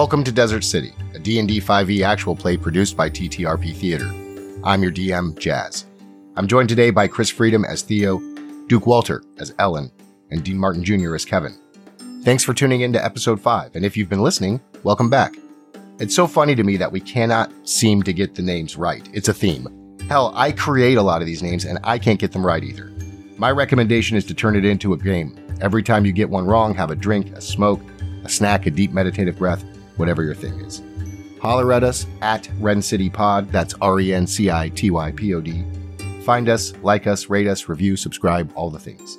Welcome to Desert City, a D&D 5e actual play produced by TTRP Theater. I'm your DM, Jas. I'm joined today by Chris Freedom as Theo, Duke Walter as Ellen, and Dean Martin Jr. as Kevyn. Thanks for tuning in to episode 5, and if you've been listening, welcome back. It's so funny to me that we cannot seem to get the names right. It's a theme. Hell, I create a lot of these names and I can't get them right either. My recommendation is to turn it into a game. Every time you get one wrong, have a drink, a smoke, a snack, a deep meditative breath, whatever your thing is. Holler at us at Ren City Pod. That's R E N C I T Y P O D. Find us, like us, rate us, review, subscribe, all the things.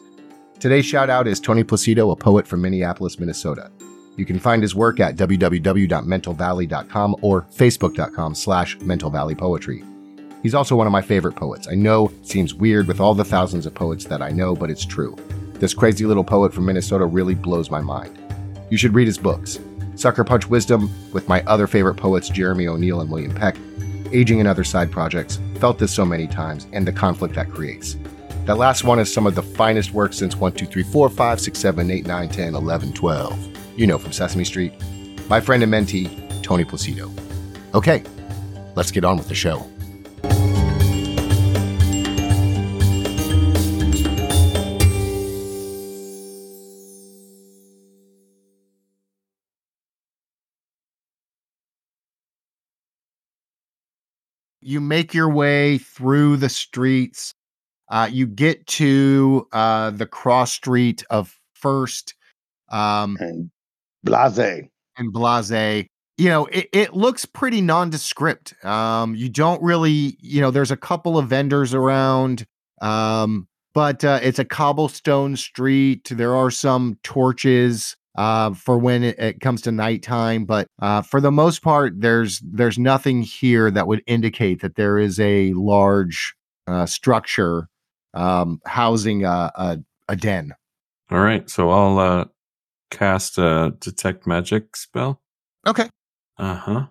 Today's shout out is Tony Placido, a poet from Minneapolis, Minnesota. You can find his work at www.mentalvalley.com or facebook.com slash mentalvalleypoetry. He's also one of my favorite poets. I know it seems weird with all the thousands of poets that I know, but it's true. This crazy little poet from Minnesota really blows my mind. You should read his books. Sucker Punch Wisdom with my other favorite poets, Jeremy O'Neill and William Peck, Aging and Other Side Projects, Felt This So Many Times, and the conflict that creates. That last one is some of the finest work since 1, 2, 3, 4, 5, 6, 7, 8, 9, 10, 11, 12. You know from Sesame Street. My friend and mentee, Tony Placido. Okay, let's get on with the show. You make your way through the streets. Uh, you get to uh, the cross street of First um, and Blase. and Blase. You know, it, it looks pretty nondescript. Um, you don't really, you know, there's a couple of vendors around, um, but uh, it's a cobblestone street. There are some torches uh, for when it, it, comes to nighttime. But uh, for the most part, there's there's nothing here that would indicate that there is a large uh, structure um, housing a, a, a den. All right, so I'll uh, cast a detect magic spell. Okay. Uh huh.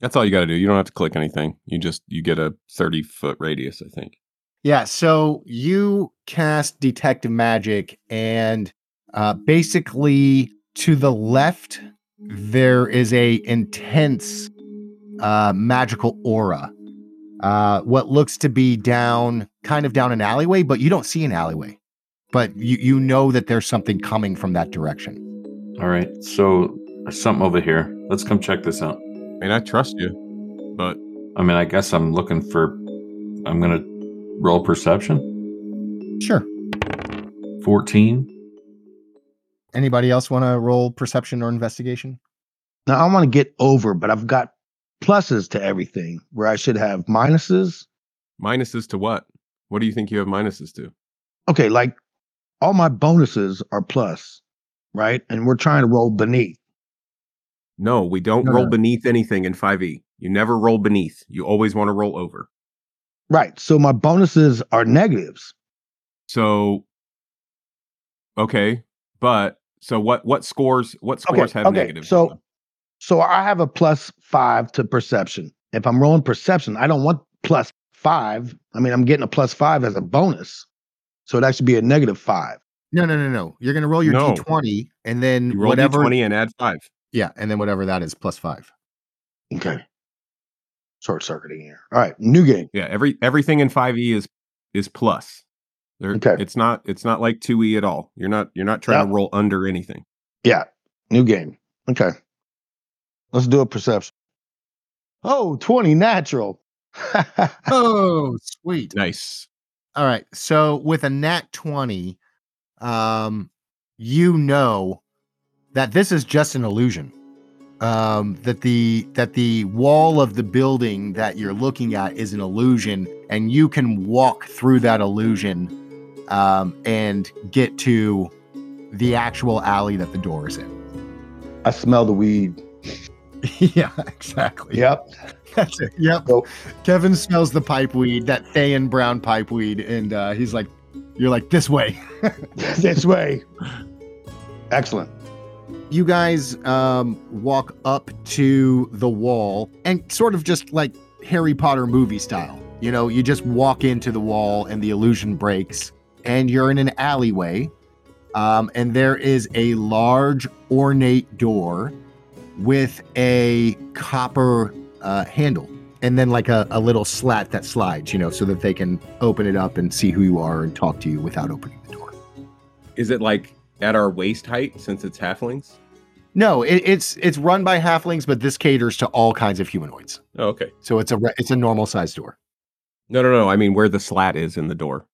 That's all you got to do. You don't have to click anything. You just you get a thirty foot radius, I think. Yeah. So you cast detect magic, and uh, basically, to the left, there is a intense uh, magical aura. Uh, what looks to be down, kind of down an alleyway, but you don't see an alleyway. But you you know that there's something coming from that direction. All right, so there's something over here. Let's come check this out. I mean, I trust you, but I mean, I guess I'm looking for. I'm gonna roll perception. Sure. Fourteen. Anybody else want to roll perception or investigation? Now I want to get over, but I've got pluses to everything where I should have minuses. Minuses to what? What do you think you have minuses to? Okay, like all my bonuses are plus, right? And we're trying to roll beneath. No, we don't no, roll no. beneath anything in 5e. You never roll beneath. You always want to roll over. Right. So my bonuses are negatives. So okay, but so what what scores what scores okay, have okay. negatives? So so I have a plus five to perception. If I'm rolling perception, I don't want plus five. I mean, I'm getting a plus five as a bonus. So it actually be a negative five. No, no, no, no. You're gonna roll your no. D20 and then you roll whatever D20 and add five. Yeah, and then whatever that is plus five. Okay. Short circuiting here. All right, new game. Yeah, every everything in 5e is is plus. There, okay. It's not it's not like 2e at all. You're not you're not trying Yeah. to roll under anything. Yeah, new game. Okay. Let's do a perception. Oh, 20 natural. Oh, sweet. Nice. All right. So with a nat 20, um, you know that this is just an illusion. Um, that the that the wall of the building that you're looking at is an illusion, and you can walk through that illusion um, and get to the actual alley that the door is in. I smell the weed. yeah, exactly. Yep. That's it. Yep. So- Kevyn smells the pipe weed, that Thayan brown pipe weed, and uh, he's like, "You're like this way." this way. Excellent. you guys um, walk up to the wall and sort of just like Harry Potter movie style. You know, you just walk into the wall and the illusion breaks, and you're in an alleyway. Um, and there is a large ornate door with a copper uh, handle and then like a, a little slat that slides, you know, so that they can open it up and see who you are and talk to you without opening the door. Is it like at our waist height since it's halflings? No, it, it's it's run by halflings, but this caters to all kinds of humanoids. Oh, okay. So it's a re- it's a normal sized door. No, no, no. I mean, where the slat is in the door.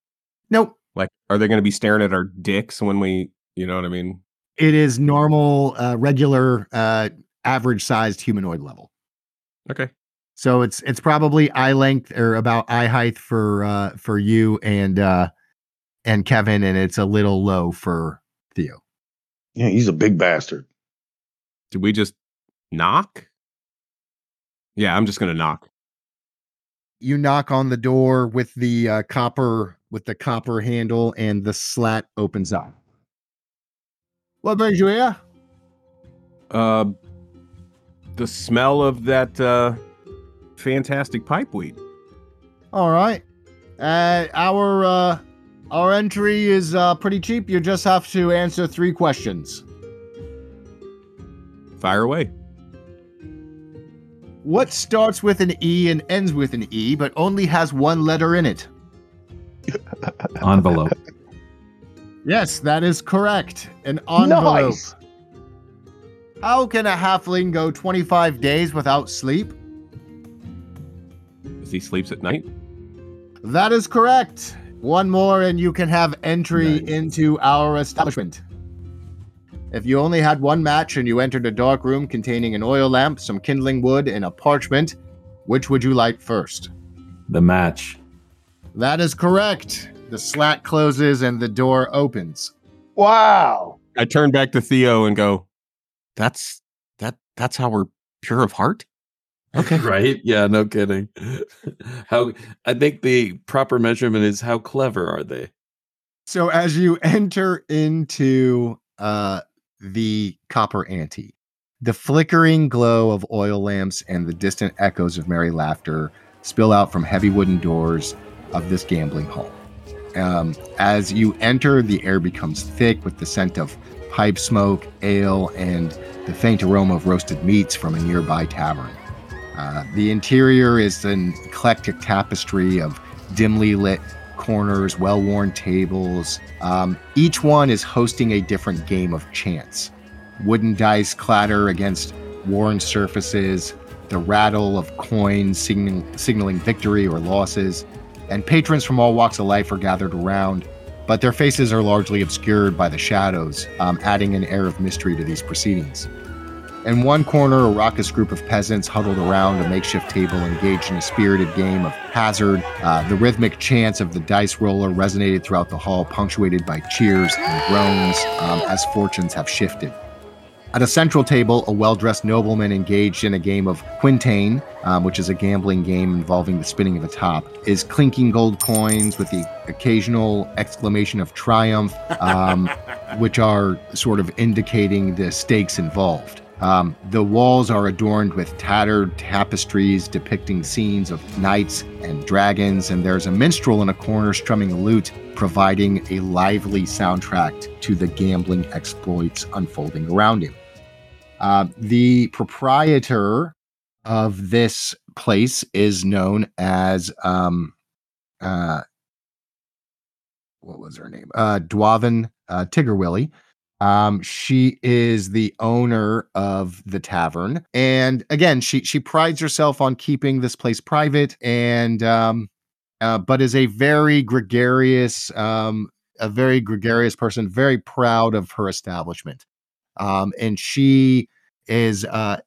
Nope, Like, are they going to be staring at our dicks when we, you know what I mean? it is normal, uh, regular, uh, average sized humanoid level. Okay. So it's it's probably eye length or about eye height for uh, for you and uh, and Kevyn, and it's a little low for Theo. Yeah, he's a big bastard. Did we just knock? Yeah, I'm just going to knock. You knock on the door with the uh, copper with the copper handle and the slat opens up. What brings you here? Uh, the smell of that uh, fantastic pipeweed. all right. Uh, our uh, our entry is uh, pretty cheap. You just have to answer three questions. Fire away. What starts with an e and ends with an e but only has one letter in it Envelope. yes that is correct an envelope Nice. how can a halfling go 25 days without sleep As he sleeps at night. That is correct. One more, and you can have entry Nice. into our establishment. If you only had one match and you entered a dark room containing an oil lamp, some kindling wood, and a parchment, which would you like first? The match. That is correct. The slat closes and the door opens. Wow. I turn back to Theo and go, "That's that. That's how we're pure of heart." Okay. right? Yeah, no kidding. how I think the proper measurement is how clever are they? So as you enter into uh, the copper ante, the flickering glow of oil lamps and the distant echoes of merry laughter spill out from heavy wooden doors of this gambling hall. Um, as you enter, the air becomes thick with the scent of pipe smoke, ale, and the faint aroma of roasted meats from a nearby tavern. Uh, the interior is an eclectic tapestry of dimly lit corners, well worn tables. Um, each one is hosting a different game of chance. Wooden dice clatter against worn surfaces, the rattle of coins signaling, signaling victory or losses, and patrons from all walks of life are gathered around, but their faces are largely obscured by the shadows, um, adding an air of mystery to these proceedings. In one corner, a raucous group of peasants huddled around a makeshift table, engaged in a spirited game of hazard. Uh, the rhythmic chants of the dice roller resonated throughout the hall, punctuated by cheers and groans um, as fortunes have shifted. At a central table, a well dressed nobleman engaged in a game of quintain, um, which is a gambling game involving the spinning of a top, is clinking gold coins with the occasional exclamation of triumph, um, which are sort of indicating the stakes involved. Um, the walls are adorned with tattered tapestries depicting scenes of knights and dragons, and there's a minstrel in a corner strumming a lute, providing a lively soundtrack to the gambling exploits unfolding around him. Uh, the proprietor of this place is known as um, uh, what was her name? Uh, Dwavin uh, Tiggerwilly. Um, she is the owner of the tavern, and again, she she prides herself on keeping this place private, and um, uh, but is a very gregarious, um, a very gregarious person, very proud of her establishment. Um, and she is uh,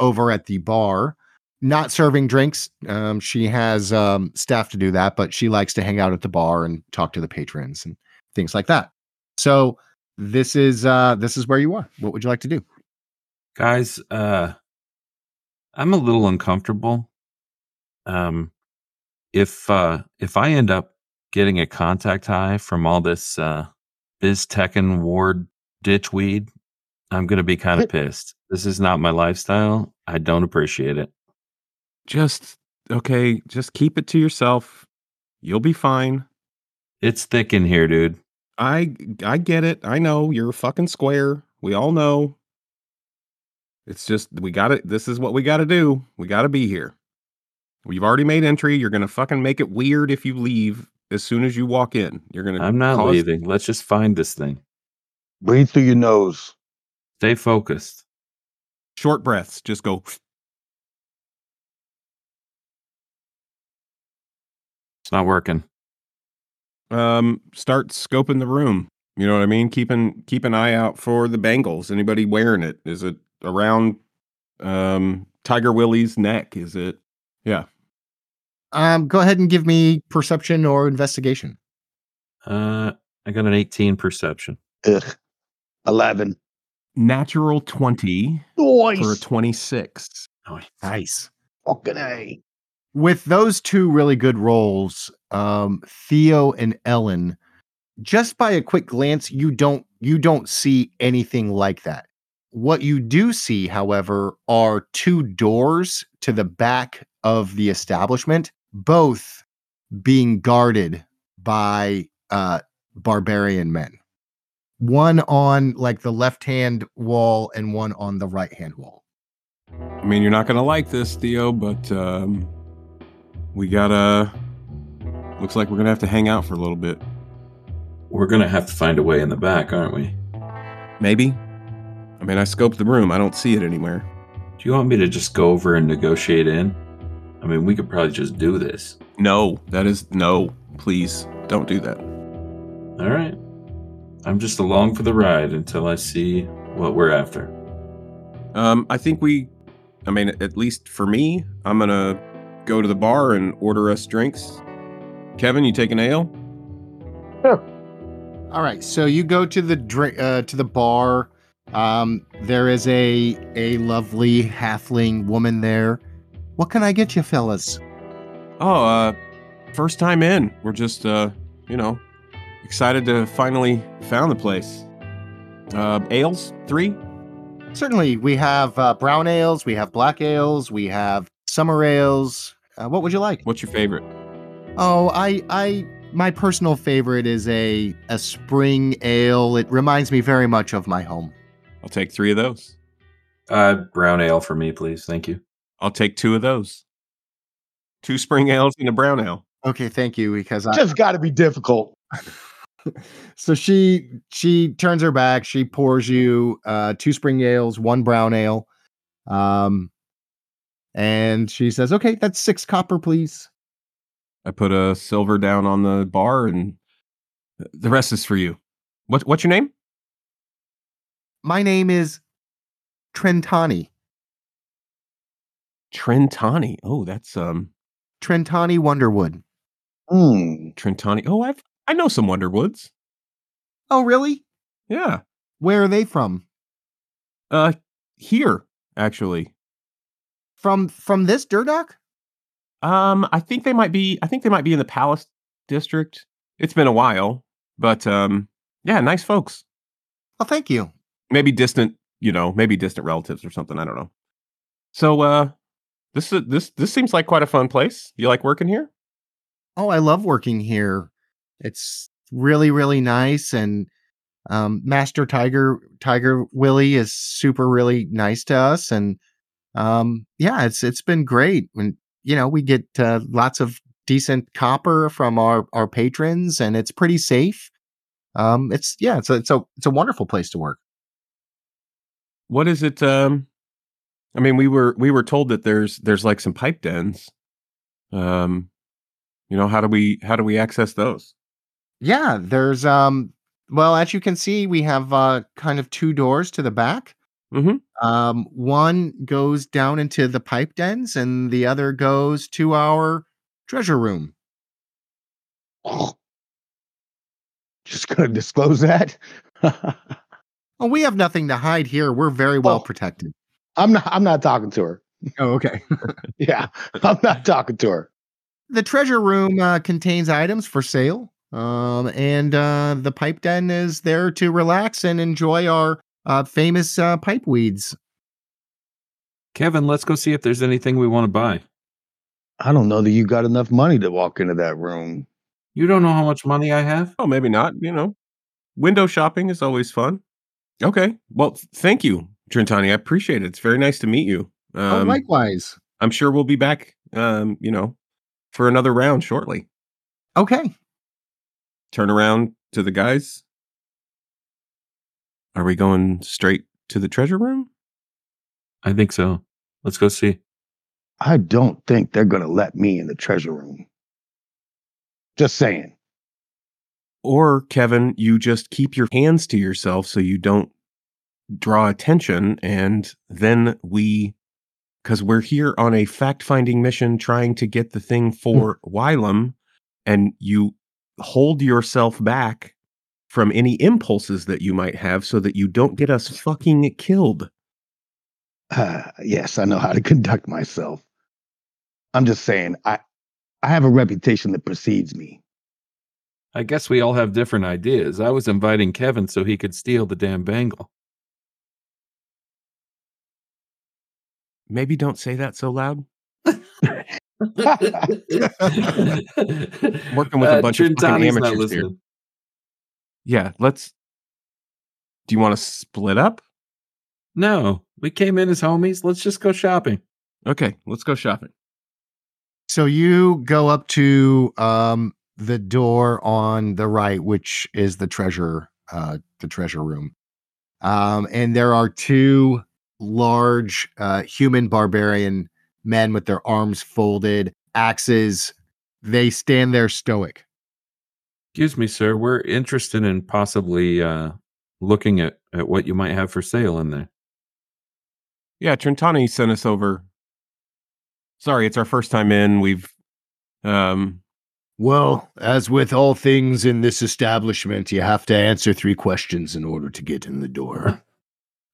over at the bar, not serving drinks. Um, she has um, staff to do that, but she likes to hang out at the bar and talk to the patrons and things like that. So this is uh, this is where you are. What would you like to do? Guys, uh I'm a little uncomfortable. Um if uh if I end up getting a contact high from all this uh biz Tekken ward ditchweed, I'm gonna be kind of pissed. This is not my lifestyle. I don't appreciate it. Just okay. Just keep it to yourself. You'll be fine. It's thick in here, dude. I I get it. I know you're a fucking square. We all know. It's just we got to This is what we got to do. We got to be here. We've already made entry. You're gonna fucking make it weird if you leave as soon as you walk in. You're gonna. I'm not cause- leaving. Let's just find this thing. Breathe through your nose. Stay focused. Short breaths. Just go. It's not working. Um, start scoping the room. You know what I mean? Keeping keep an eye out for the bangles. Anybody wearing it? Is it around um Tiger Willie's neck? Is it? Yeah. Um, go ahead and give me perception or investigation. Uh, I got an 18 perception. Ugh. 11. Natural twenty for a Nice. twenty six. Oh, Nice. Fucking A. With those two really good roles, um, Theo and Ellen, just by a quick glance, you don't you don't see anything like that. What you do see, however, are two doors to the back of the establishment, both being guarded by uh, barbarian men. One on like the left hand wall and one on the right hand wall. I mean, you're not gonna like this, Theo, but um, we gotta. Looks like we're gonna have to hang out for a little bit. We're gonna have to find a way in the back, aren't we? Maybe. I mean, I scoped the room. I don't see it anywhere. Do you want me to just go over and negotiate in? I mean, we could probably just do this. No, that is no. Please don't do that. All right. I'm just along for the ride until I see what we're after. Um, I think we. I mean, at least for me, I'm gonna go to the bar and order us drinks. Kevyn, you take an ale? All right, so you go to the drink uh, to the bar. Um, there is a a lovely halfling woman there. What can I get you, fellas? Oh, uh, first time in. We're just, uh, you know, excited to finally found the place. Uh, ales, three. Certainly, we have uh, brown ales, we have black ales, we have summer ales. Uh, what would you like? What's your favorite? Oh, I I my personal favorite is a a spring ale. It reminds me very much of my home. I'll take three of those. Uh, brown ale for me, please. Thank you. I'll take two of those. Two spring ales and a brown ale. Okay, thank you because I, Just got to be difficult. so she she turns her back she pours you uh two spring ales one brown ale um and she says okay that's six copper please I put a silver down on the bar, and the rest is for you. What What's your name? my name is trentani Trentani. Oh, that's um trentani wonderwood Hmm. Trentani. Oh, I've I know some Wonderwoods. oh really Yeah. where are they from Uh, here actually. From from this durdock Um, I think they might be. I think they might be in the Palace District. It's been a while, but um, yeah, nice folks. oh thank you Maybe distant, you know, maybe distant relatives or something. I don't know. So, uh, this is this this seems like quite a fun place. You like working here? oh i love working here it's really really nice and um master tiger tiger willie is super really nice to us and um yeah it's it's been great and you know we get uh, lots of decent copper from our our patrons and it's pretty safe um it's yeah it's a it's a it's a wonderful place to work What is it? Um, I mean, we were we were told that there's there's like some pipe dens. Um, you know, how do we how do we access those? yeah there's um well as you can see we have uh kind of two doors to the back Mhm. um one goes down into the pipe dens and the other goes to our treasure room Just gonna disclose that. oh we have nothing to hide here we're very well Oh. protected I'm not. I'm not talking to her. oh okay Yeah, I'm not talking to her. the treasure room uh, contains items for sale um and uh the pipe den is there to relax and enjoy our uh famous uh pipe weeds Kevyn, let's go see if there's anything we want to buy. I don't know that you got enough money to walk into that room. You don't know how much money I have? Oh, maybe not. You know, window shopping is always fun. Okay. Well, th- thank you, Trentani, I appreciate it. It's very nice to meet you. oh, Um, likewise. I'm sure we'll be back, um, you know, for another round shortly. Okay. Turn around to the guys. Are we going straight to the treasure room? I think so. Let's go see. I don't think they're gonna let me in the treasure room. Just saying. Or, Kevyn, you just keep your hands to yourself so you don't draw attention. And then we, because we're here on a fact finding mission trying to get the thing hmm. for Wylam, and you hold yourself back from any impulses that you might have so that you don't get us fucking killed. Uh, yes, I know how to conduct myself. I'm just saying, I I have a reputation that precedes me. I guess we all have different ideas. I was inviting Kevyn so he could steal the damn bangle. Maybe don't say that so loud. Working with a bunch of fucking Trentani's Uh, not amateurs here. Listening. Yeah, let's. Do you want to split up? No, we came in as homies. Let's just go shopping. Okay, let's go shopping. So you go up to um, the door on the right, which is the treasure, uh, the treasure room, um, and there are two large uh, human barbarian men with their arms folded, axes. They stand there stoic. Excuse me, sir. We're interested in possibly uh, looking at, at what you might have for sale in there. Yeah, Trentani sent us over. Sorry, it's our first time in. We've um Well, as with all things in this establishment, you have to answer three questions in order to get in the door.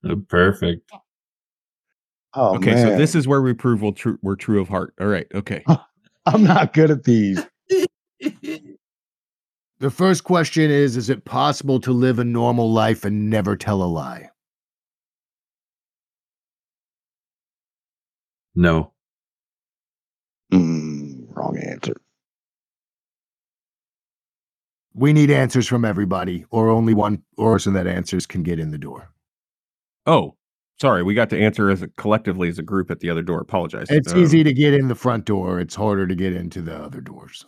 Oh, perfect. Oh okay, man, so this is where we prove we're true, we're true of heart. All right, okay. I'm not good at these. The first question is Is it possible to live a normal life and never tell a lie? No. Mm, wrong answer. We need answers from everybody, or only one person that answers can get in the door. Oh, sorry, we got to answer as a collectively as a group at the other door. Apologize. It's Um, easy to get in the front door, it's harder to get into the other doors.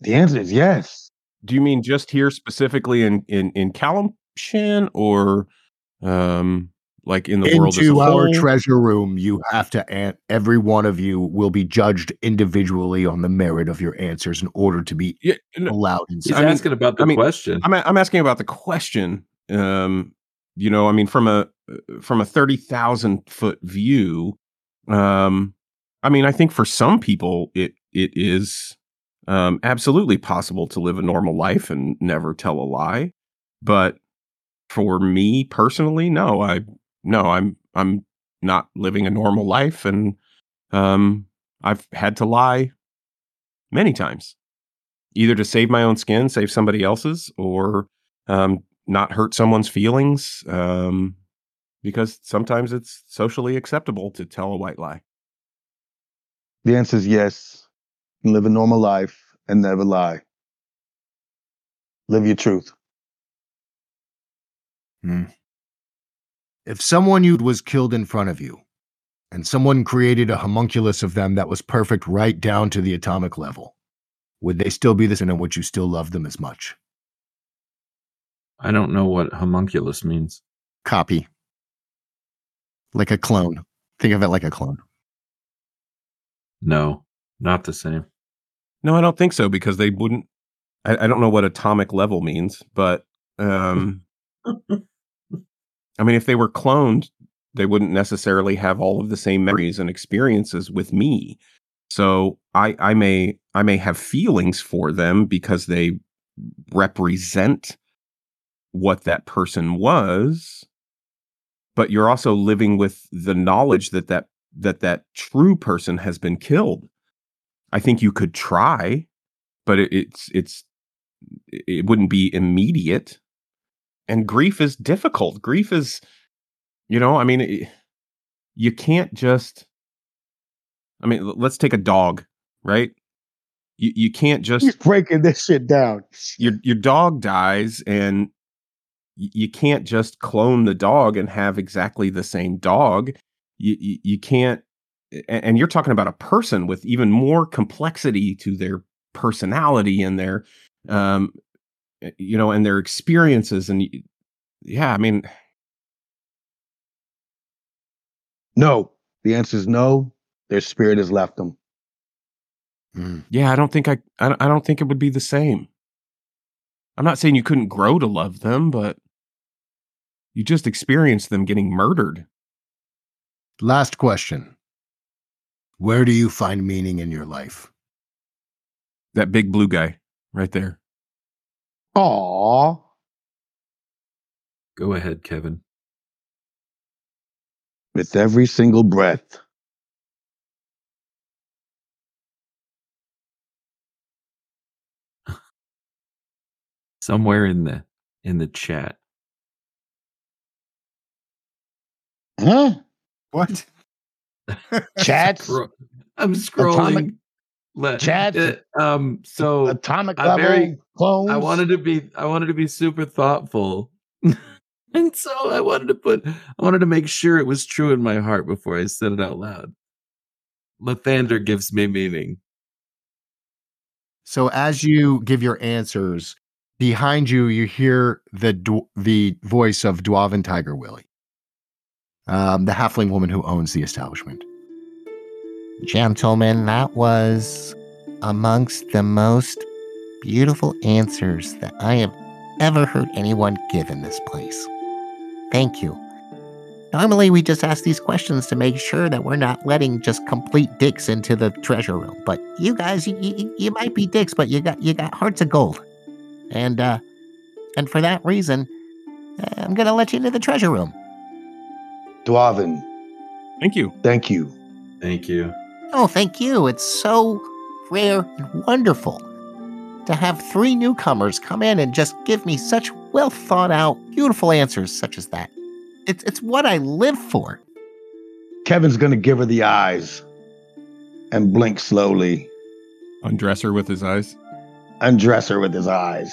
The answer is yes. Do you mean just here specifically in in in Calimshan or um like in the world as a Into our treasure room, you have to, an- every one of you will be judged individually on the merit of your answers in order to be Yeah, no, allowed He's. I mean- asking about the I mean, question. I'm a- I'm asking about the question. Um, you know, I mean, from a from a thirty thousand foot view, um, I mean, I think for some people it it is um, absolutely possible to live a normal life and never tell a lie. But for me personally, no, I no, I'm I'm not living a normal life, and um, I've had to lie many times, either to save my own skin, save somebody else's, or um, not hurt someone's feelings. Um, because sometimes it's socially acceptable to tell a white lie. The answer is yes. You live a normal life and never lie. Live your truth. Hmm. If someone you was killed in front of you, and someone created a homunculus of them that was perfect right down to the atomic level, would they still be the same and would you still love them as much? I don't know what homunculus means. Copy. Like a clone. Think of it like a clone. No, not the same. No, I don't think so because they wouldn't. I, I don't know what atomic level means, but um, I mean, if they were cloned, they wouldn't necessarily have all of the same memories and experiences with me. So I, I may, I may have feelings for them because they represent what that person was, but you're also living with the knowledge that that that that true person has been killed. I think you could try, but it, it's it's it wouldn't be immediate. And grief is difficult. Grief is, you know, I mean, it, you can't just. I mean, let's take a dog, right? You you can't just He's breaking this shit down. your your dog dies and you can't just clone the dog and have exactly the same dog. You you, you can't and you're talking about a person with even more complexity to their personality and their um uh, you know and their experiences and yeah, I mean No. The answer is no. Their spirit has left them. Mm. yeah, I don't think I I I don't think it would be the same. I'm not saying you couldn't grow to love them, but you just experienced them getting murdered. Last question. Where do you find meaning in your life? That big blue guy right there. Aw. Go ahead, Kevyn. With every single breath. Somewhere in the in the chat. Huh? What? Chats? I'm scrolling. Le- Chats? uh, um. So Atomic level very- clones. I wanted to be. I wanted to be super thoughtful, and so I wanted to put. I wanted to make sure it was true in my heart before I said it out loud. Lathander gives me meaning. So as you give your answers, behind you you hear the the voice of Dwarven Tiger Willie, um, the halfling woman who owns the establishment. Gentlemen, that was amongst the most beautiful answers that I have ever heard anyone give in this place. Thank you. Normally, we just ask these questions to make sure that we're not letting just complete dicks into the treasure room. But you guys, you, you, you might be dicks, but you got you got hearts of gold, and uh, and for that reason, uh, I'm gonna let you into the treasure room. Dwarven, Thank you. thank you. Thank you. Oh, thank you. It's so rare and wonderful to have three newcomers come in and just give me such well thought out, beautiful answers such as that. It's it's what I live for. Kevyn's gonna give her the eyes and blink slowly. Undress her with his eyes. Undress her with his eyes.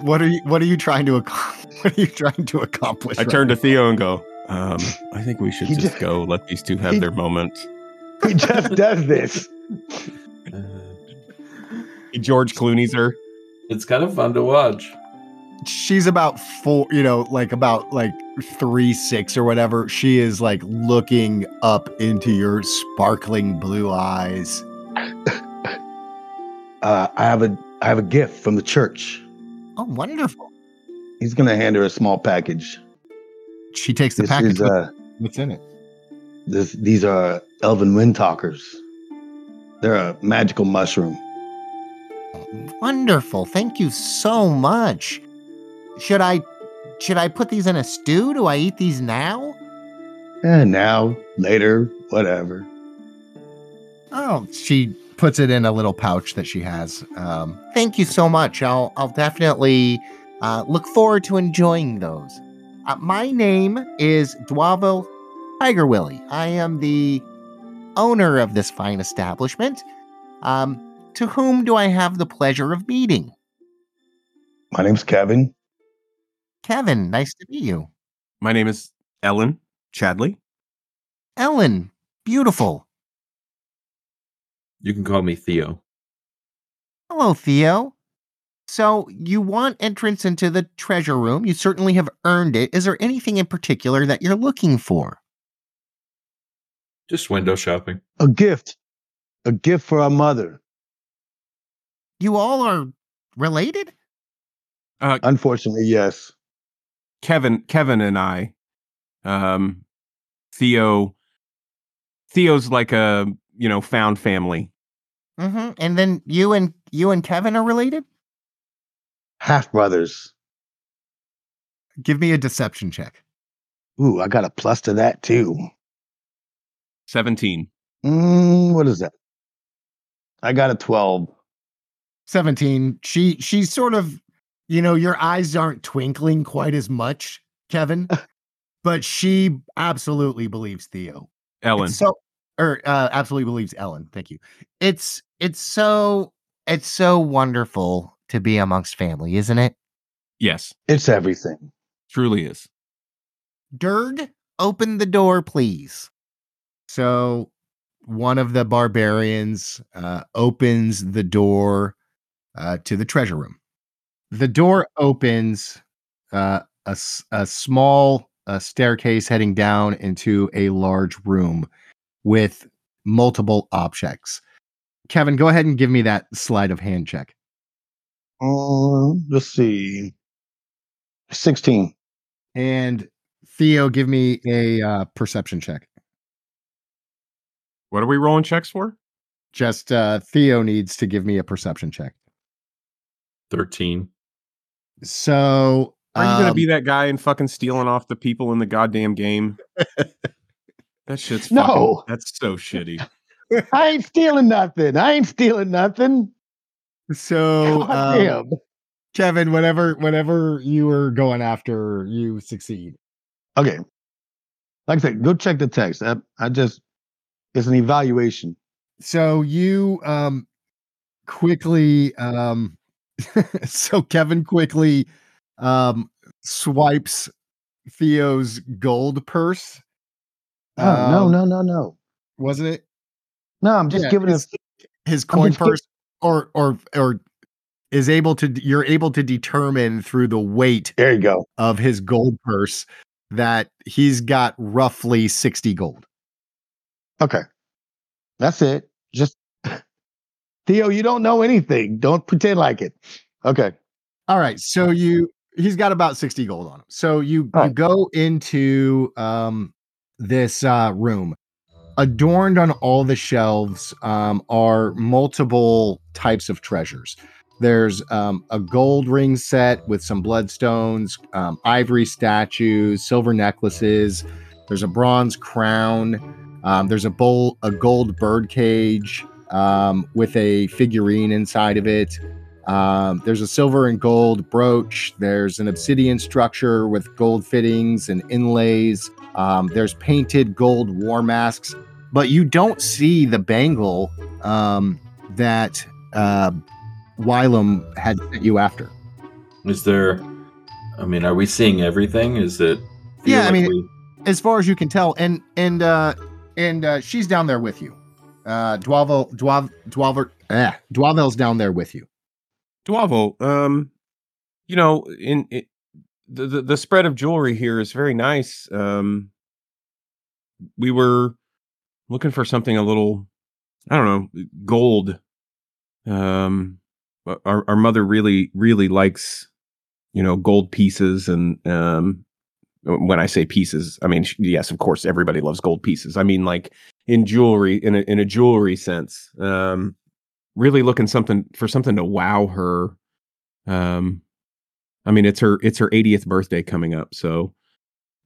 What are you What are you trying to accomplish? What are you trying to accomplish? I right turn to? Theo and go, um, I think we should He just go let these two have he- their moment. He just does this. Uh, George Clooney's her. it's kind of fun to watch. She's about four, you know, like about like three six or whatever. She is like looking up into your sparkling blue eyes. Uh, I have a I have a gift from the church. Oh, wonderful. He's gonna hand her a small package. She takes the This package. is uh What's in it? this these are elven wind talkers. They're a magical mushroom. Wonderful. Thank you so much. Should I should I put these in a stew? Do I eat these now? And now, later, whatever. Oh, she puts it in a little pouch that she has. Um, Thank you so much. I'll I'll definitely uh, look forward to enjoying those. Uh, my name is Dwavo Tiger Willie. I am the owner of this fine establishment. Um, to whom do I have the pleasure of meeting? My name's Kevyn. Kevyn, nice to meet you. My name is Ellen Chadley. Ellen, beautiful. You can call me Theo. Hello, Theo. So, you want entrance into the treasure room. You certainly have earned it. Is there anything in particular that you're looking for? Just window shopping. A gift. A gift for our mother. You all are related? Uh, Unfortunately, yes. Kevyn, Kevyn and I, um, Theo, Theo's like a you know found family. Mm-hmm. And then you and you and Kevyn are related? Half brothers. give me a deception check. Ooh, I got a plus to that too. Seventeen. Mm, what is that? I got a 12. 17 she she's sort of you know your eyes aren't twinkling quite as much kevyn but she absolutely believes theo Ellen. It's so or uh, absolutely believes ellen thank you It's it's so it's so wonderful to be amongst family, isn't it? Yes, It's everything. truly is. Durg, open the door, please. So one of the barbarians uh, opens the door uh, to the treasure room. The door opens uh, a, s- a small uh, staircase heading down into a large room with multiple objects. Kevyn, go ahead and give me that sleight of hand check. Um, let's see. 16. And Theo, give me a uh, perception check. What are we rolling checks for? Just uh, Theo needs to give me a perception check. 13. So, Are you gonna um, be that guy and fucking stealing off the people in the goddamn game? that shit's No. that's so shitty. I ain't stealing nothing. I ain't stealing nothing. So, um. Kevyn, whatever, whatever you were going after, you succeed. Okay. Like I said, go check the text. I, I just, it's an evaluation. So you um quickly um so Kevyn quickly um swipes Theo's gold purse. Oh, no, Um, no, no, no. wasn't it? No, I'm just Yeah, giving his, his coin purse or or or is able to you're able to determine through the weight There you go. of his gold purse that he's got roughly 60 gold. Okay. That's it. Just, Theo, you don't know anything. Don't pretend like it. Okay. All right. So you he's got about 60 gold on him. So you you Right. go into um this uh room. Adorned on all the shelves um are multiple types of treasures. There's um, a gold ring set with some bloodstones, um, ivory statues, silver necklaces. There's a bronze crown. Um, there's a bowl, a gold bird cage um, with a figurine inside of it. Um, there's a silver and gold brooch. There's an obsidian structure with gold fittings and inlays. Um, there's painted gold war masks, but you don't see the bangle um, that uh, Wylam had sent you after. Is there, I mean, are we seeing everything? Is it. feel Yeah, I mean, we- as far as you can tell, and and uh, and uh, she's down there with you. Uh, Dwavel, Dwav, Dwaver, eh, Dwavel's down there with you. Duavo, um, you know, in it, the, the the spread of jewelry here is very nice. Um, we were looking for something a little, I don't know, gold. Um, our our mother really really likes, you know, gold pieces, and um, when I say pieces, I mean yes, of course, everybody loves gold pieces. I mean like in jewelry, in a in a jewelry sense. Um, really looking something for something to wow her. Um, I mean, it's her it's her 80th birthday coming up, so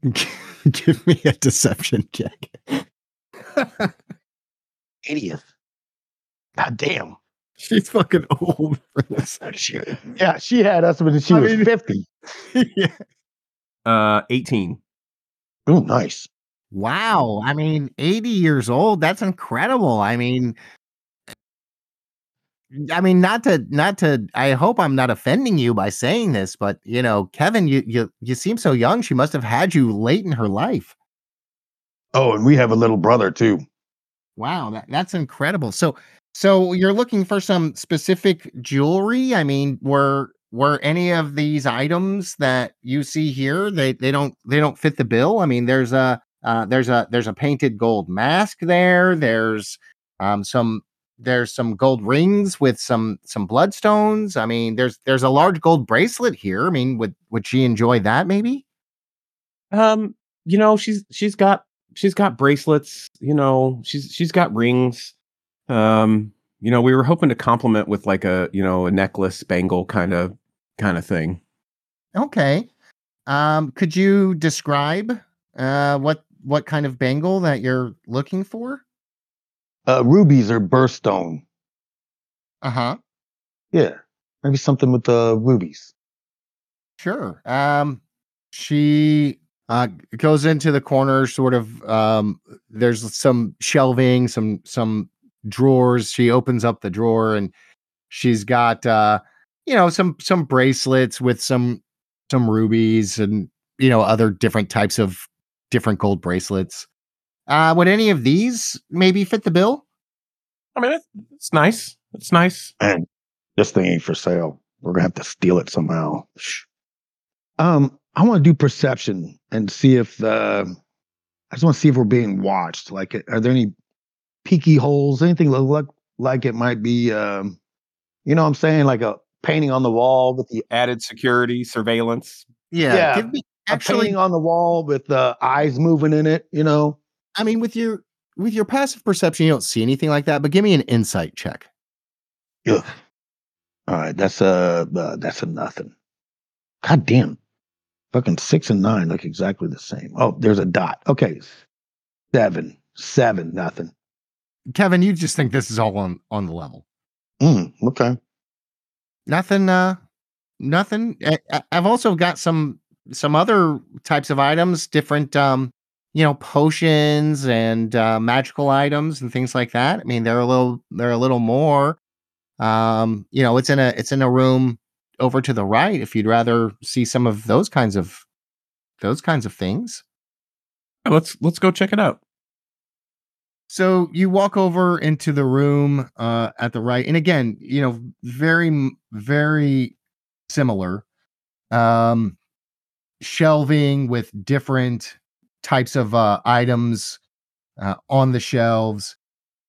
Give me a deception check. 80th. God damn. She's fucking old. She, yeah, she had us when she I was mean- 50. yeah. uh 18. Oh, nice. Wow. I mean, 80 years old. That's incredible. I mean, I mean, not to, not to, I hope I'm not offending you by saying this, but you know, Kevyn, you, you, you seem so young. She must have had you late in her life. Oh, and we have a little brother too. Wow. That, that's incredible. So, so you're looking for some specific jewelry? I mean, were, were any of these items that you see here, they, they don't, they don't fit the bill. I mean, there's a, uh, there's a, there's a painted gold mask there. There's, um, some, there's some gold rings with some some bloodstones. I mean, there's there's a large gold bracelet here. I mean, would would she enjoy that maybe? Um, you know, she's she's got she's got bracelets, you know, she's she's got rings. Um, you know, we were hoping to compliment with like a, you know, a necklace, bangle kind of kind of thing. Okay. Um, could you describe uh what what kind of bangle that you're looking for? Uh, rubies or birthstone. Uh-huh. Yeah. Maybe something with the rubies. Sure. Um she uh goes into the corner sort of um there's some shelving some some drawers she opens up the drawer and she's got uh you know some some bracelets with some some rubies and you know other different types of different gold bracelets. Uh, would any of these maybe fit the bill? I mean, it's, it's nice. It's nice. Man, this thing ain't for sale. We're gonna have to steal it somehow. Shh. Um, I want to do perception and see if uh, I just want to see if we're being watched. Like, are there any peaky holes? Anything that look like it might be, um, you know, what I'm saying, like a painting on the wall with the Added security, surveillance. Yeah, Yeah, give me a painting on the wall with the eyes moving in it. You know, I mean, with your with your passive perception, you don't see anything like that. But give me an insight check. Ugh. All right, that's a uh, that's a nothing. God damn, fucking six and nine look exactly the same. Oh, there's a dot. Okay, seven, seven, nothing. Kevyn, you just think this is all on on the level. Mm, okay. Nothing. Uh, nothing. I, I've also got some some other types of items, different um, you know, potions and uh, magical items and things like that. I mean, they're a little they're a little more. Um, you know, it's in a it's in a room over to the right. If you'd rather see some of those kinds of those kinds of things. Let's let's go check it out. So you walk over into the room uh, at the right, and again, you know, very, very similar. Um, shelving with different types of uh, items uh, on the shelves.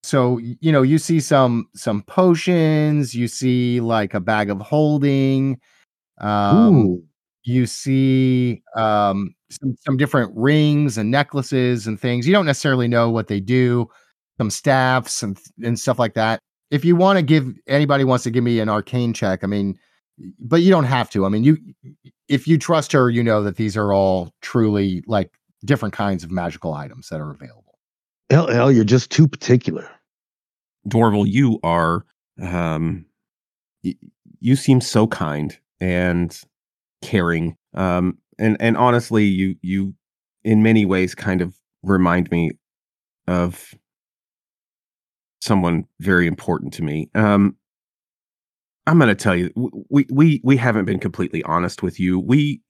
So you know, you see some some potions. You see like a bag of holding. Um, Ooh, you see um, some, some different rings and necklaces and things. You don't necessarily know what they do, some staffs and, and stuff like that. If you want to give anybody wants to give me an arcane check, I mean, but you don't have to. I mean, you if you trust her, you know that these are all truly like different kinds of magical items that are available. LL, you're just too particular. Dorval, you are um y- you seem so kind and caring. Um and and honestly, you you in many ways kind of remind me of someone very important to me. Um I'm going to tell you, we we we haven't been completely honest with you. We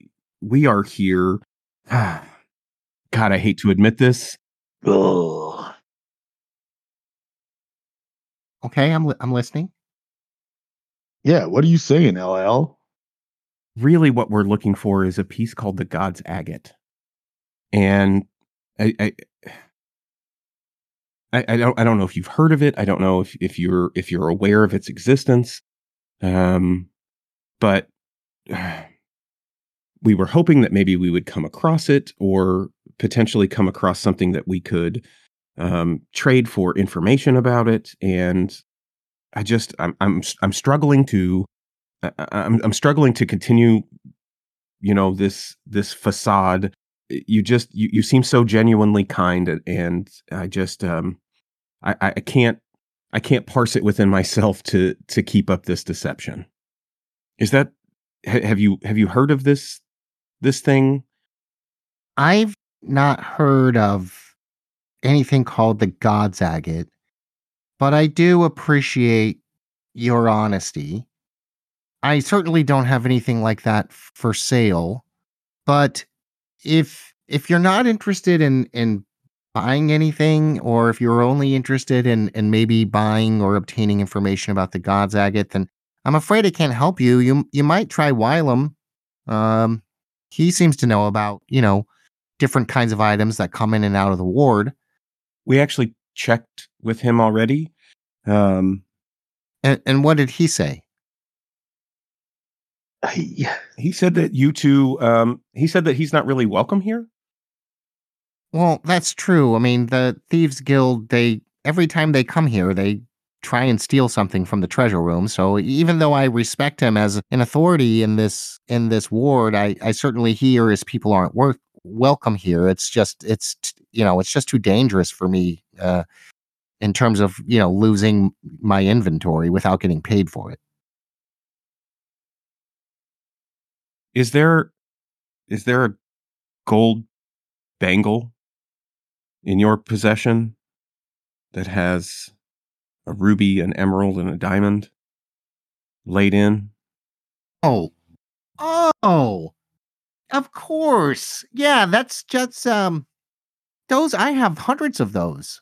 we are here God, I hate to admit this. Ugh. Okay, I'm li- I'm listening. Yeah, what are you saying, LL? really what we're looking for is a piece called the God's Agate. And I, I I, I don't I don't know if you've heard of it. I don't know if, if you're if you're aware of its existence. Um but we were hoping that maybe we would come across it or potentially come across something that we could um, trade for information about it. And I just I'm I'm I'm struggling to I- I'm I'm struggling to continue, you know, this this facade. You just you, you seem so genuinely kind, and, I just um I I can't I can't parse it within myself to to keep up this deception. Is that have you have you heard of this this thing? I've not heard of anything called the God's Agate, but I do appreciate your honesty. I certainly don't have anything like that for sale, but if if you're not interested in in buying anything or if you're only interested in in maybe buying or obtaining information about the God's Agate, then I'm afraid I can't help you. You you might try Wylam. Um he seems to know about, you know, different kinds of items that come in and out of the ward. We actually checked with him already. Um, And, and what did he say? I, he said that you two. Um, he said that he's not really welcome here. Well, that's true. I mean, the Thieves Guild, they every time they come here, they try and steal something from the treasure room. So even though I respect him as an authority in this in this ward, I, I certainly hear his people aren't work welcome here. It's just it's t- you know, it's just too dangerous for me uh in terms of, you know, losing my inventory without getting paid for it. Is there, is there a gold bangle in your possession that has a ruby, an emerald, and a diamond laid in? Oh. Oh. Of course. Yeah, that's just um those I have hundreds of those.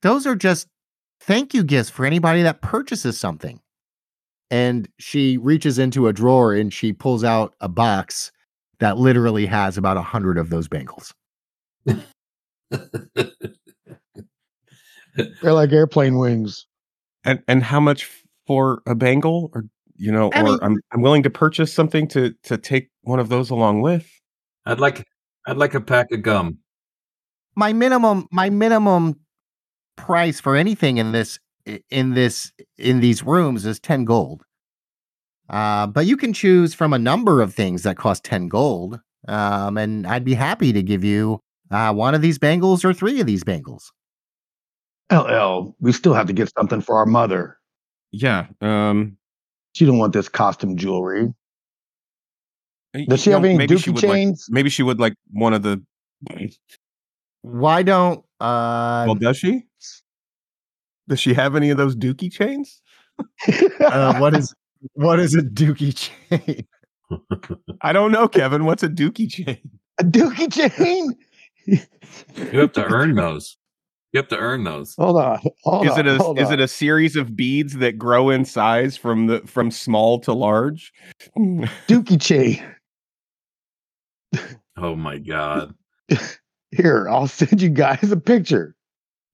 Those are just thank you gifts for anybody that purchases something. And she reaches into a drawer and she pulls out a box that literally has about a hundred of those bangles. They're like airplane wings. And and how much for a bangle, or you know, I or mean- I'm I'm willing to purchase something to to take one of those along with. I'd like I'd like a pack of gum. My minimum my minimum price for anything in this in this in these rooms is 10 gold. Uh, but you can choose from a number of things that cost 10 gold. Um, and I'd be happy to give you uh, one of these bangles or three of these bangles. LL, we still have to get something for our mother. Yeah. Um. She don't want this costume jewelry. Does she you have know, any maybe she dookie would like- chains? maybe she would like one of the. Why don't uh, Well, does she? Does she have any of those dookie chains? uh what is what is a dookie chain? I don't know, Kevyn. What's a dookie chain? a dookie chain? You have to earn those. You have to earn those. Hold on. Hold is on, it a is on. it a series of beads that grow in size from the from small to large? dookie chain? Oh my god. Here, I'll send you guys a picture.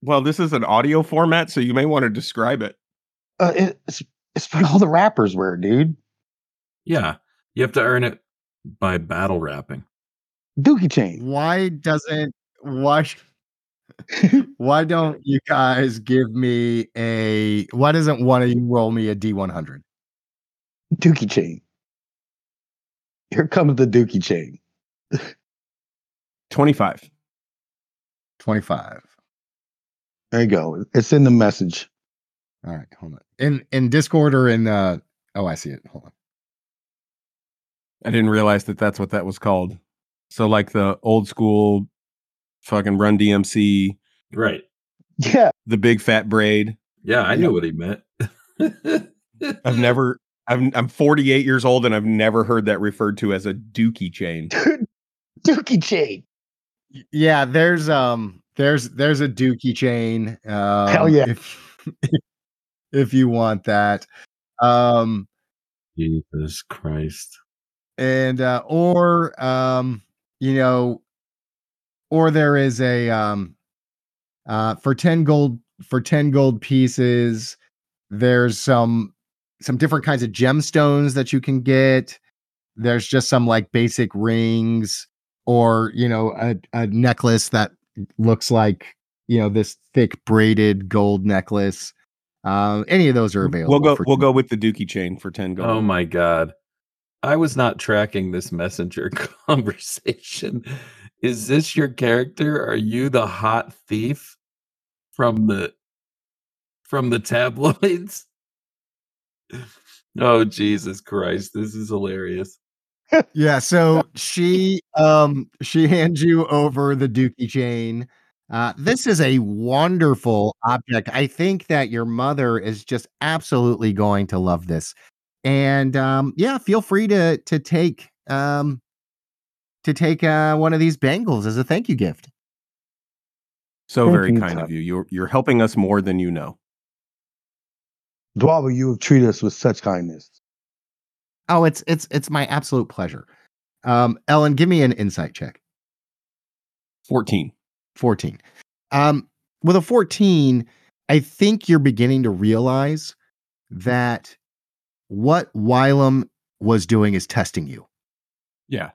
Well, this is an audio format, so you may want to describe it. Uh, it's it's what all the rappers wear, dude. Yeah. You have to earn it by battle rapping. Dookie chain. Why doesn't why why don't you guys give me a why doesn't one of you roll me a D100? Dookie chain. Here comes the dookie chain. Twenty five. 25. There you go. It's in the message. All right, hold on. In in Discord or in uh oh I see it. Hold on. I didn't realize that that's what that was called. So like the old school, fucking Run DMC, Right. Yeah. the big fat braid. Yeah, I knew what he meant. I've never. I'm I'm 48 years old and I've never heard that referred to as a dookie chain. Dookie chain. Y- Yeah, there's um there's there's a dookie chain. Um, yeah. If, if you want that. Um Jesus Christ. and uh or um you know or there is a um uh for 10 gold for 10 gold pieces there's some some different kinds of gemstones that you can get there's just some like basic rings or you know a, a necklace that looks like you know this thick braided gold necklace um any of those are available We'll go. We'll 10 go with the dookie chain for 10 gold. Oh my god. I was not tracking this messenger conversation. Is this your character? Are you the hot thief from the from the tabloids? Oh Jesus Christ, this is hilarious. Yeah, so she um she hands you over the dookie chain. Uh this is a wonderful object. I think that your mother is just absolutely going to love this. And um yeah, feel free to to take um to take uh one of these bangles as a thank you gift. So Thank very you, kind Todd. of you. You're you're helping us more than you know. Dwaba, you have treated us with such kindness. Oh, it's it's it's my absolute pleasure. Um Ellen, give me an insight check. 14. 14. Um, with a 14, I think you're beginning to realize that what Wylam was doing is testing you. Yeah.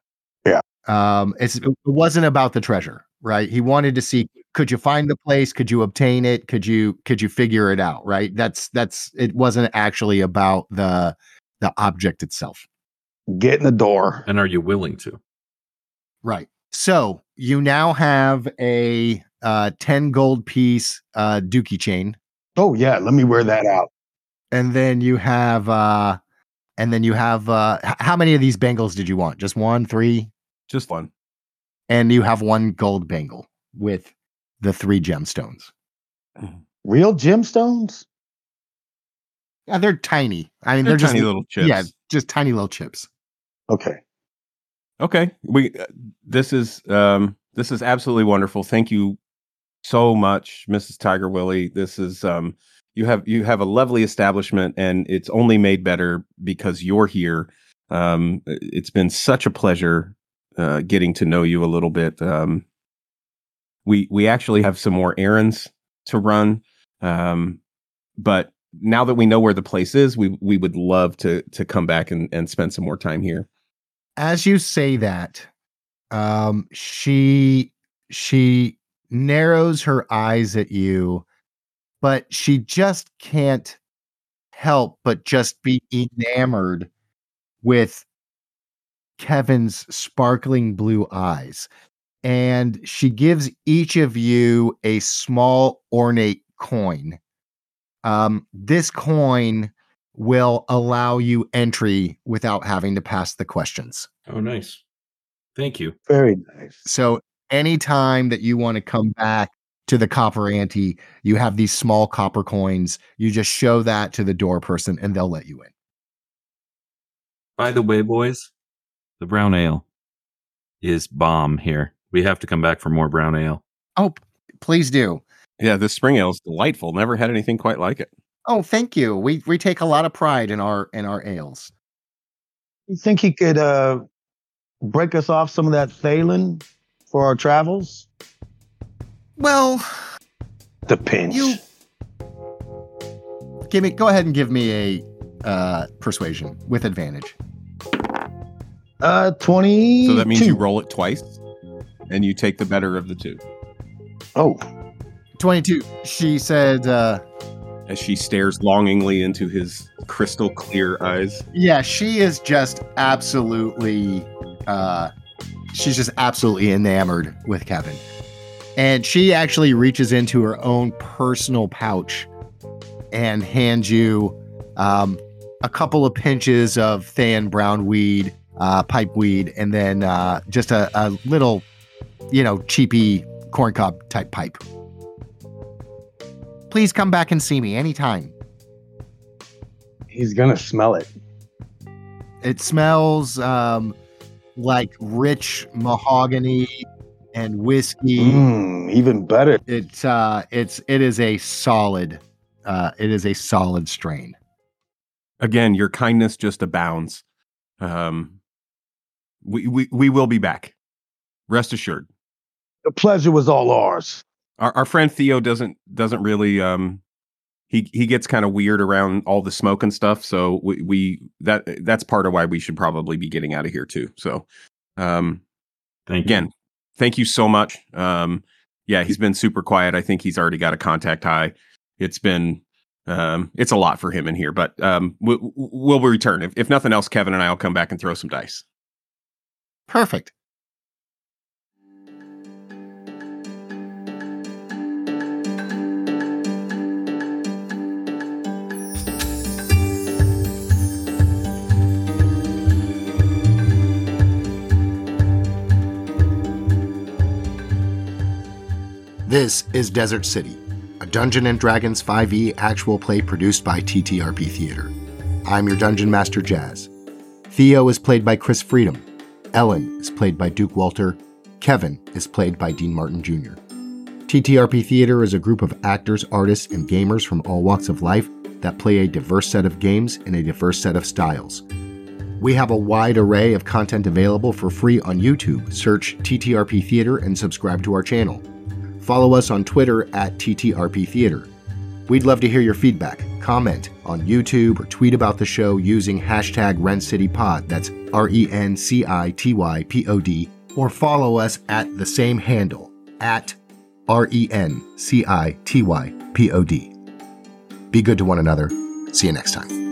Yeah. Um, it's, it wasn't about the treasure, right? He wanted to see could you find the place? Could you obtain it? Could you could you figure it out? Right? That's that's it wasn't actually about the the object itself. Get in the door. And are you willing to? Right. So you now have a uh 10 gold piece uh dookie chain. Oh yeah, let me wear that out. and then you have uh and then you have uh h- how many of these bangles did you want just one three Just one. and you have one gold bangle with the three gemstones Real gemstones? Yeah they're tiny i mean They're, they're, just tiny little chips. yeah just tiny little chips Okay. Okay, we uh, this is um this is absolutely wonderful. Thank you so much, Mrs. Tiger Willie. This is um you have you have a lovely establishment and it's only made better because you're here. Um it's been such a pleasure uh getting to know you a little bit. Um we we actually have some more errands to run. Um but now that we know where the place is, we we would love to to come back and, and spend some more time here. As you say that, um, she she narrows her eyes at you, but she just can't help but just be enamored with Kevyn's sparkling blue eyes. And she gives each of you a small ornate coin. Um, this coin will allow you entry without having to pass the questions. Oh, nice. Thank you. Very nice. So anytime that you want to come back to the copper ante, you have these small copper coins. You just show that to the door person and they'll let you in. By the way, boys, the brown ale is bomb here. We have to come back for more brown ale. Oh, please do. Yeah, this spring ale is delightful. Never had anything quite like it. Oh, thank you. We we take a lot of pride in our in our ales. You think he could uh break us off some of that Thalen for our travels? Well, The pinch. you give me go ahead and give me a uh persuasion with advantage. Uh, twenty. So that means you roll it twice and you take the better of the two. Oh, 22. She said uh As she stares longingly into his crystal clear eyes. yeah, she is just absolutely uh she's just absolutely enamored with Kevyn. And she actually reaches into her own personal pouch and hands you um a couple of pinches of thin brown weed, uh pipe weed, and then uh just a, a little, you know, cheapy corncob type pipe. Please come back and see me anytime. he's gonna smell it. It smells um, like rich mahogany and whiskey. Mm, even better. It's uh, it's it is a solid, uh, it is a solid strain. Again, your kindness just abounds. Um we we, we will be back. Rest assured. The pleasure was all ours. Our our friend Theo doesn't doesn't really um he he gets kind of weird around all the smoke and stuff. So we, we that that's part of why we should probably be getting out of here too. So um Thank you. again, thank you so much. Um, yeah, he's been super quiet. I think he's already got a contact high. It's been, um, it's a lot for him in here, but um, we, we'll return. If, if nothing else, Kevyn and I will come back and throw some dice. Perfect. This is Desert City, a Dungeon and Dragons 5e actual play produced by TTRP Theater. I'm your Dungeon Master Jas. Theo is played by Chris Freedom. Ellen is played by Duke Walter. Kevyn is played by Dean Martin Jr. TTRP Theater is a group of actors, artists, and gamers from all walks of life that play a diverse set of games in a diverse set of styles. We have a wide array of content available for free on YouTube. Search TTRP Theater and subscribe to our channel. Follow us on Twitter at TTRP Theater. We'd love to hear your feedback. Comment on YouTube or tweet about the show using hashtag RenCityPod. That's R E N C I T Y P O D. Or follow us at the same handle at R E N C I T Y P O D. Be good to one another. See you next time.